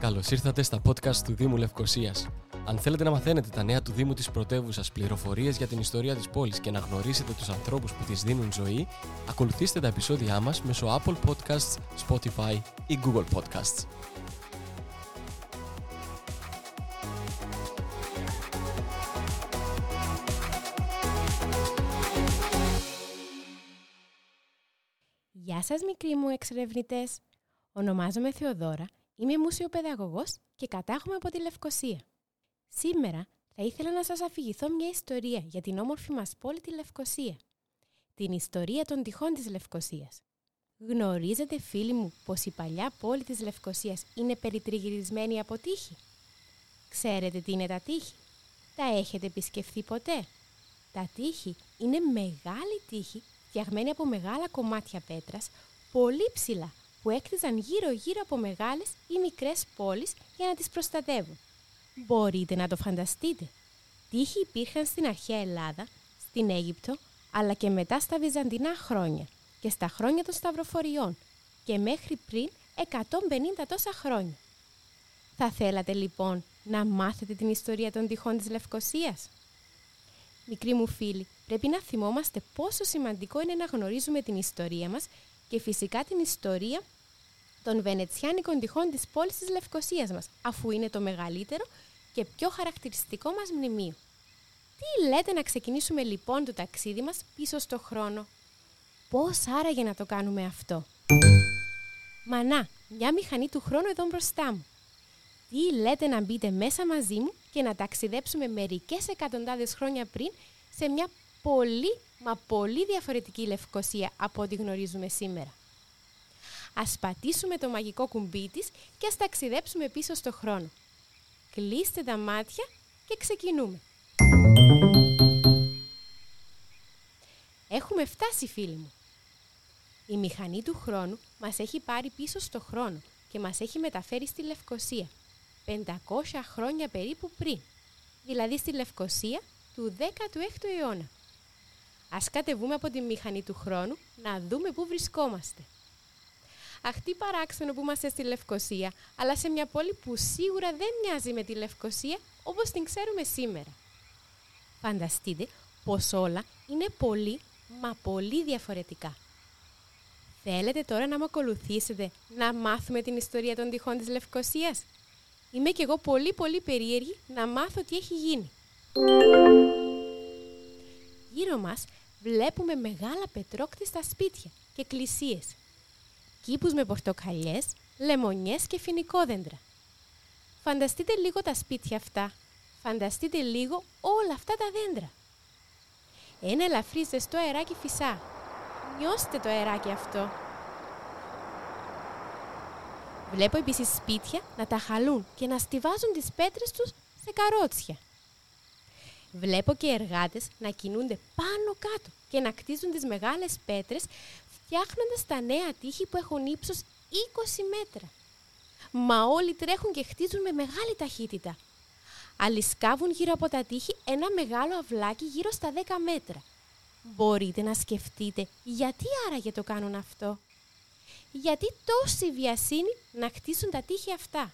Καλώς ήρθατε στα podcast του Δήμου Λευκοσίας. Αν θέλετε να μαθαίνετε τα νέα του Δήμου της πρωτεύουσας, πληροφορίες για την ιστορία της πόλης και να γνωρίσετε τους ανθρώπους που της δίνουν ζωή, ακολουθήστε τα επεισόδια μας μέσω Apple Podcasts, Spotify ή Google Podcasts. Γεια σας μικροί μου εξερευνητές. Ονομάζομαι Θεοδόρα, είμαι μουσιοπαιδαγωγός και κατάγομαι από τη Λευκοσία. Σήμερα θα ήθελα να σας αφηγηθώ μια ιστορία για την όμορφη μας πόλη τη Λευκοσία. Την ιστορία των τυχών της Λευκοσίας. Γνωρίζετε φίλοι μου πως η παλιά πόλη της Λευκοσίας είναι περιτριγυρισμένη από τείχη; Ξέρετε τι είναι τα τείχη; Τα έχετε επισκεφθεί ποτέ; Τα τείχη είναι μεγάλη τείχη φτιαγμένη από μεγάλα κομμάτια πέτρας, πολύ ψηλά, που έκτιζαν γύρω-γύρω από μεγάλες ή μικρές πόλεις για να τις προστατεύουν. Μπορείτε να το φανταστείτε. Τείχοι υπήρχαν στην αρχαία Ελλάδα, στην Αίγυπτο, αλλά και μετά στα Βυζαντινά χρόνια και στα χρόνια των Σταυροφοριών και μέχρι πριν 150 τόσα χρόνια. Θα θέλατε λοιπόν να μάθετε την ιστορία των τυχών της Λευκοσίας; Μικροί μου φίλοι, πρέπει να θυμόμαστε πόσο σημαντικό είναι να γνωρίζουμε την ιστορία μας και φυσικά την ιστορία των Βενετσιάνικων τυχών της πόλης της Λευκοσίας μας, αφού είναι το μεγαλύτερο και πιο χαρακτηριστικό μας μνημείο. Τι λέτε να ξεκινήσουμε λοιπόν το ταξίδι μας πίσω στο χρόνο; Πώς άραγε να το κάνουμε αυτό; Μα να, μια μηχανή του χρόνου εδώ μπροστά μου. Τι λέτε να μπείτε μέσα μαζί μου και να ταξιδέψουμε μερικές εκατοντάδες χρόνια πριν σε μια πολύ μα πολύ διαφορετική Λευκοσία από ό,τι γνωρίζουμε σήμερα; Ας πατήσουμε το μαγικό κουμπί της και ας ταξιδέψουμε πίσω στο χρόνο. Κλείστε τα μάτια και ξεκινούμε. Έχουμε φτάσει φίλοι μου. Η μηχανή του χρόνου μας έχει πάρει πίσω στο χρόνο και μας έχει μεταφέρει στη Λευκοσία 500 χρόνια περίπου πριν, δηλαδή στη Λευκοσία του 16ου αιώνα. Ας κατεβούμε από τη μηχανή του χρόνου να δούμε πού βρισκόμαστε. Αχ, τι παράξενο που είμαστε στη Λευκοσία, αλλά σε μια πόλη που σίγουρα δεν μοιάζει με τη Λευκοσία όπως την ξέρουμε σήμερα. Φανταστείτε πως όλα είναι πολύ, μα πολύ διαφορετικά. Θέλετε τώρα να με ακολουθήσετε να μάθουμε την ιστορία των τυχών της Λευκοσίας; Είμαι κι εγώ πολύ πολύ περίεργη να μάθω τι έχει γίνει. Γύρω μας βλέπουμε μεγάλα πετρόκτιστα σπίτια και εκκλησίες. Κήπους με πορτοκαλιές, λεμονιές και φοινικόδεντρα. Φανταστείτε λίγο τα σπίτια αυτά. Φανταστείτε λίγο όλα αυτά τα δέντρα. Ένα ελαφρύ ζεστό αεράκι φυσά. Νιώστε το αεράκι αυτό. Βλέπω επίσης σπίτια να τα χαλούν και να στηβάζουν τις πέτρες τους σε καρότσια. Βλέπω και εργάτες να κινούνται πάνω κάτω και να κτίζουν τις μεγάλες πέτρες φτιάχνοντας τα νέα τείχη που έχουν ύψος 20 μέτρα. Μα όλοι τρέχουν και χτίζουν με μεγάλη ταχύτητα. Άλλοι σκάβουν γύρω από τα τείχη ένα μεγάλο αυλάκι γύρω στα 10 μέτρα. Μπορείτε να σκεφτείτε γιατί άραγε το κάνουν αυτό. Γιατί τόση βιασύνη να χτίσουν τα τείχη αυτά.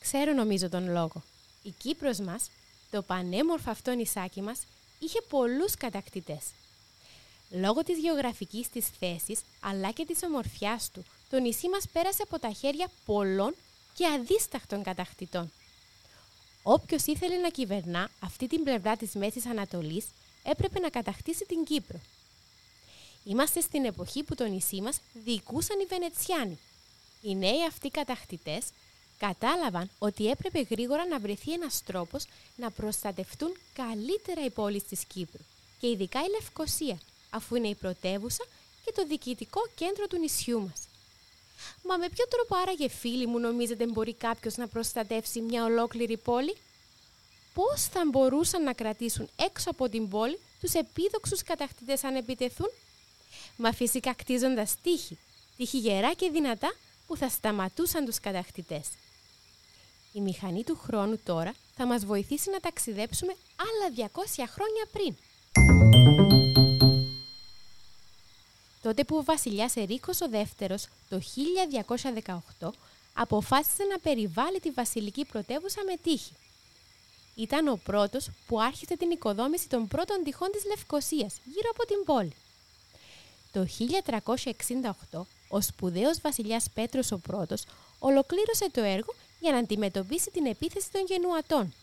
Ξέρω νομίζω τον λόγο. Η Κύπρος μας το πανέμορφο αυτό νησάκι μας είχε πολλούς κατακτητές. Λόγω της γεωγραφικής της θέσης, αλλά και της ομορφιάς του, το νησί μας πέρασε από τα χέρια πολλών και αδίσταχτων κατακτητών. Όποιος ήθελε να κυβερνά αυτή την πλευρά της Μέσης Ανατολής, έπρεπε να κατακτήσει την Κύπρο. Είμαστε στην εποχή που το νησί μας διοικούσαν οι Βενετσιάνοι. Οι νέοι αυτοί κατακτητές κατάλαβαν ότι έπρεπε γρήγορα να βρεθεί ένας τρόπος να προστατευτούν καλύτερα οι πόλεις της Κύπρου και ειδικά η Λευκοσία, αφού είναι η πρωτεύουσα και το διοικητικό κέντρο του νησιού μας. Μα με ποιο τρόπο άραγε φίλοι μου νομίζετε μπορεί κάποιος να προστατεύσει μια ολόκληρη πόλη; Πώς θα μπορούσαν να κρατήσουν έξω από την πόλη τους επίδοξους κατακτητές αν επιτεθούν; Μα φυσικά κτίζοντας τείχη, τείχη γερά και δυνατά που θα σταματούσαν τους κατακτητές. Η μηχανή του χρόνου τώρα θα μας βοηθήσει να ταξιδέψουμε άλλα 200 χρόνια πριν. Τότε που ο βασιλιάς Ερίκος ο δεύτερος το 1218 αποφάσισε να περιβάλλει τη βασιλική πρωτεύουσα με τείχη. Ήταν ο πρώτος που άρχισε την οικοδόμηση των πρώτων τυχών της Λευκοσίας γύρω από την πόλη. Το 1368, ο σπουδαίος βασιλιάς Πέτρος ο πρώτος ολοκλήρωσε το έργο για να αντιμετωπίσει την επίθεση των γενουατών.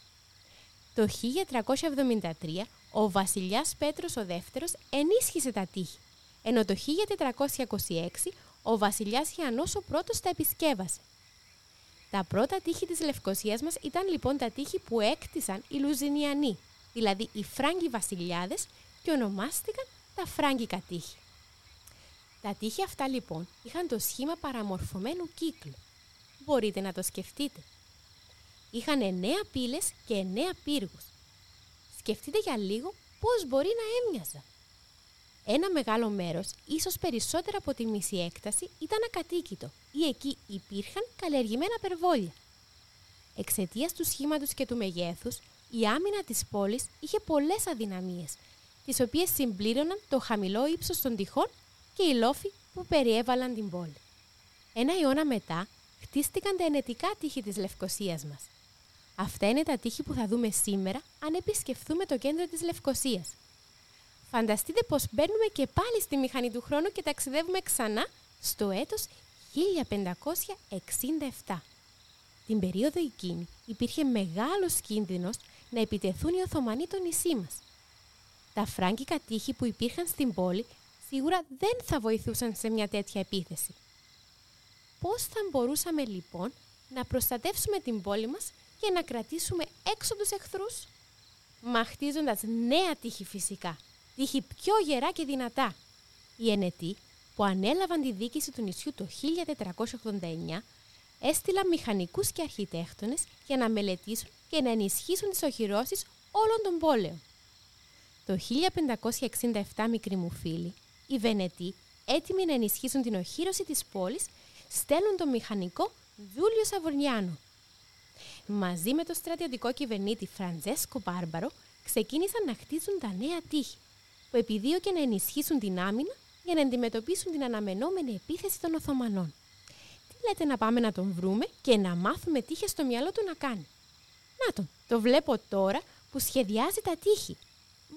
Το 1373, ο βασιλιάς Πέτρος ο δεύτερος ενίσχυσε τα τείχη, ενώ το 1426 ο βασιλιάς Ιαννός ο πρώτος τα επισκέβασε. Τα πρώτα τείχη της Λευκοσίας μας ήταν λοιπόν τα τείχη που έκτισαν οι Λουζινιανοί, δηλαδή οι Φράγκοι βασιλιάδες και ονομάστηκαν τα Φράγκικα τείχη. Τα τείχη αυτά λοιπόν είχαν το σχήμα παραμορφωμένου κύκλου. Μπορείτε να το σκεφτείτε. Είχαν εννέα πύλες και εννέα πύργους. Σκεφτείτε για λίγο πώς μπορεί να έμοιαζα. Ένα μεγάλο μέρος, ίσως περισσότερο από τη μισή έκταση, ήταν ακατοίκητο ή εκεί υπήρχαν καλλιεργημένα περβόλια. Εξαιτίας του σχήματος και του μεγέθους, η άμυνα της πόλης είχε πολλές αδυναμίες, τις οποίες συμπλήρωναν το χαμηλό ύψος των τυχών και οι λόφοι που περιέβαλαν την πόλη. Ένα αιώνα μετά, χτίστηκαν τα ενετικά τείχη της Λευκοσίας μας. Αυτά είναι τα τείχη που θα δούμε σήμερα αν επισκεφθούμε το κέντρο της Λευκοσίας. Φανταστείτε πως μπαίνουμε και πάλι στη μηχανή του χρόνου και ταξιδεύουμε ξανά στο έτος 1567. Την περίοδο εκείνη υπήρχε μεγάλος κίνδυνος να επιτεθούν οι Οθωμανοί το νησί μας. Τα φράγκικα τείχη που υπήρχαν στην πόλη σίγουρα δεν θα βοηθούσαν σε μια τέτοια επίθεση. Πώς θα μπορούσαμε λοιπόν να προστατεύσουμε την πόλη μας και να κρατήσουμε έξω τους εχθρούς; Μα χτίζοντας νέα τείχη φυσικά, τείχη πιο γερά και δυνατά. Οι ενετοί που ανέλαβαν τη δίκηση του νησιού το 1489 έστειλαν μηχανικούς και αρχιτέκτονες για να μελετήσουν και να ενισχύσουν τις οχυρώσεις όλων των πόλεων. Το 1567, μικροί μου φίλοι, οι Βενετοί, έτοιμοι να ενισχύσουν την οχύρωση της πόλης, στέλνουν τον μηχανικό Ζούλιο Σαβορνιάνο. Μαζί με τον στρατιωτικό κυβερνήτη Φραντζέσκο Μπάρμπαρο, ξεκίνησαν να χτίζουν τα νέα τείχη, που επιδίωκε να ενισχύσουν την άμυνα για να αντιμετωπίσουν την αναμενόμενη επίθεση των Οθωμανών. Τι λέτε να πάμε να τον βρούμε και να μάθουμε τι είχε στο μυαλό του να κάνει; Να τον, το βλέπω τώρα που σχεδιάζει τα τείχη.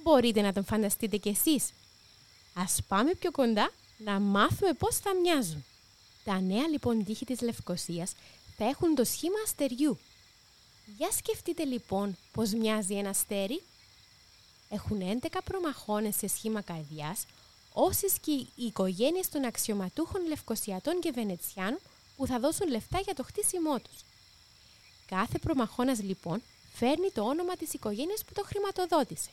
Μπορείτε να τον φανταστείτε κι εσείς. Ας πάμε πιο κοντά να μάθουμε πώς θα μοιάζουν. Τα νέα λοιπόν τείχη της Λευκοσίας θα έχουν το σχήμα αστεριού. Για σκεφτείτε λοιπόν πώς μοιάζει ένα αστέρι. Έχουν 11 προμαχώνες σε σχήμα καρδιάς, όσες και οι οικογένειες των αξιωματούχων Λευκοσιατών και Βενετσιάνων που θα δώσουν λεφτά για το χτίσιμό τους. Κάθε προμαχώνας λοιπόν φέρνει το όνομα της οικογένειας που το χρηματοδότησε.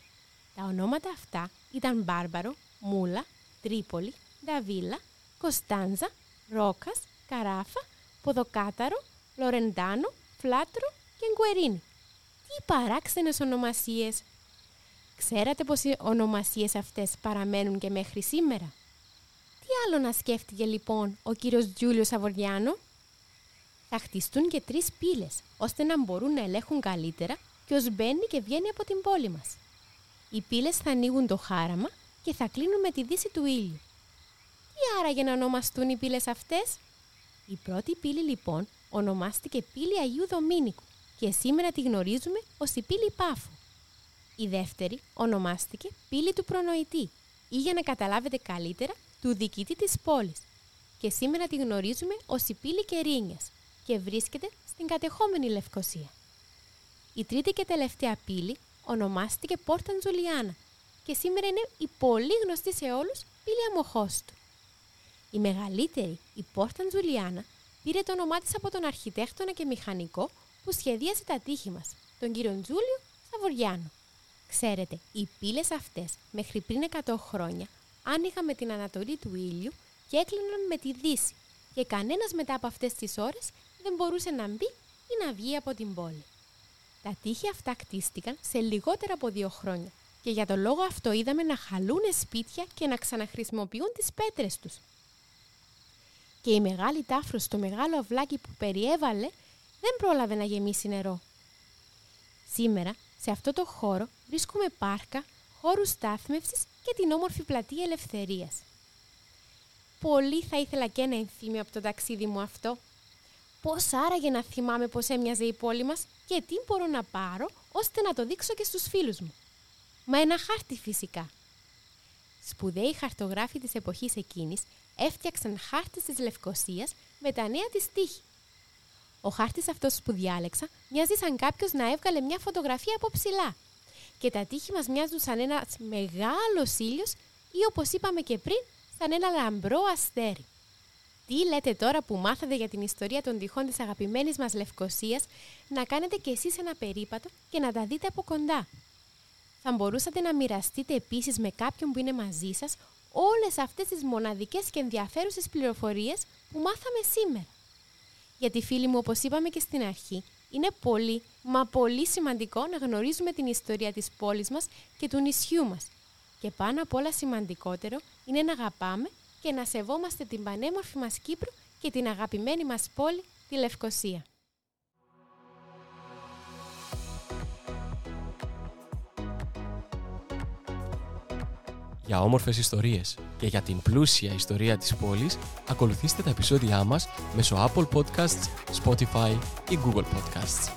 Τα ονόματα αυτά ήταν Μπάρμπαρο, Μούλα, Τρίπολη, Νταβίλα, Κωνσταντζα, Ρόκας, Καράφα, Ποδοκάταρο, Λορεντάνο, Φλάτρο και Γκουερίνη. Τι παράξενες ονομασίες! Ξέρατε πως οι ονομασίες αυτές παραμένουν και μέχρι σήμερα; Τι άλλο να σκέφτηκε λοιπόν ο κύριος Τζούλιο Σαβοριάνο. Θα χτιστούν και τρεις πύλες, ώστε να μπορούν να ελέγχουν καλύτερα ποιος μπαίνει και βγαίνει από την πόλη μας. Οι πύλες θα ανοίγουν το χάραμα και θα κλείνουν με τη δύση του ήλιου. Τι άραγε να ονομαστούν οι πύλες αυτές; Η πρώτη πύλη λοιπόν ονομάστηκε πύλη Αγίου Δομήνικου και σήμερα τη γνωρίζουμε ως η πύλη Πάφου. Η δεύτερη ονομάστηκε πύλη του προνοητή ή για να καταλάβετε καλύτερα του διοικητή της πόλης και σήμερα τη γνωρίζουμε ως η πύλη Κερίνιας και βρίσκεται στην κατεχόμενη Λευκοσία. Η τρίτη και τελευταία πύλη ονομάστηκε Πόρτα Τζουλιάνα και σήμερα είναι η πολύ γνωστή σε όλους πύλη Αμοχώστου. Η μεγαλύτερη, η Πόρτα Τζουλιάνα, πήρε το όνομά της από τον αρχιτέκτονα και μηχανικό που σχεδίασε τα τείχη μας, τον κύριο Τζούλιο Σαβοριάνο. Ξέρετε, οι πύλες αυτές μέχρι πριν 100 χρόνια άνοιγαν με την ανατολή του ήλιου και έκλειναν με τη δύση και κανένας μετά από αυτές τις ώρες δεν μπορούσε να μπει ή να βγει από την πόλη. Τα τείχη αυτά κτίστηκαν σε λιγότερα από δύο χρόνια και για τον λόγο αυτό είδαμε να χαλούν σπίτια και να ξαναχρησιμοποιούν τις πέτρες τους. Και η μεγάλη τάφρος στο μεγάλο αυλάκι που περιέβαλε δεν πρόλαβε να γεμίσει νερό. Σήμερα, σε αυτό το χώρο, βρίσκουμε πάρκα, χώρους στάθμευσης και την όμορφη πλατεία Ελευθερίας. Πολύ θα ήθελα και ένα ενθύμιο από το ταξίδι μου αυτό. Πώς άραγε να θυμάμαι πώς έμοιαζε η πόλη μας και τι μπορώ να πάρω ώστε να το δείξω και στους φίλους μου. Μα ένα χάρτη φυσικά. Σπουδαίοι χαρτογράφοι της εποχής εκείνης έφτιαξαν χάρτες της Λευκοσίας με τα νέα της τύχη. Ο χάρτης αυτός που διάλεξα μοιάζει σαν κάποιος να έβγαλε μια φωτογραφία από ψηλά. Και τα τείχη μας μοιάζουν σαν ένα μεγάλος ήλιος ή όπως είπαμε και πριν, σαν ένα λαμπρό αστέρι. Τι λέτε τώρα που μάθατε για την ιστορία των τυχών της αγαπημένης μας Λευκοσίας να κάνετε κι εσείς ένα περίπατο και να τα δείτε από κοντά. Θα μπορούσατε να μοιραστείτε επίσης με κάποιον που είναι μαζί σας όλες αυτές τις μοναδικές και ενδιαφέρουσες πληροφορίες που μάθαμε σήμερα. Γιατί φίλοι μου, όπως είπαμε και στην αρχή, είναι πολύ, μα πολύ σημαντικό να γνωρίζουμε την ιστορία της πόλης μας και του νησιού μας. Και πάνω απ' όλα σημαντικότερο είναι να αγαπάμε και να σεβόμαστε την πανέμορφη μας Κύπρο και την αγαπημένη μας πόλη, τη Λευκοσία. Για όμορφες ιστορίες και για την πλούσια ιστορία της πόλης, ακολουθήστε τα επεισόδια μας μέσω Apple Podcasts, Spotify ή Google Podcasts.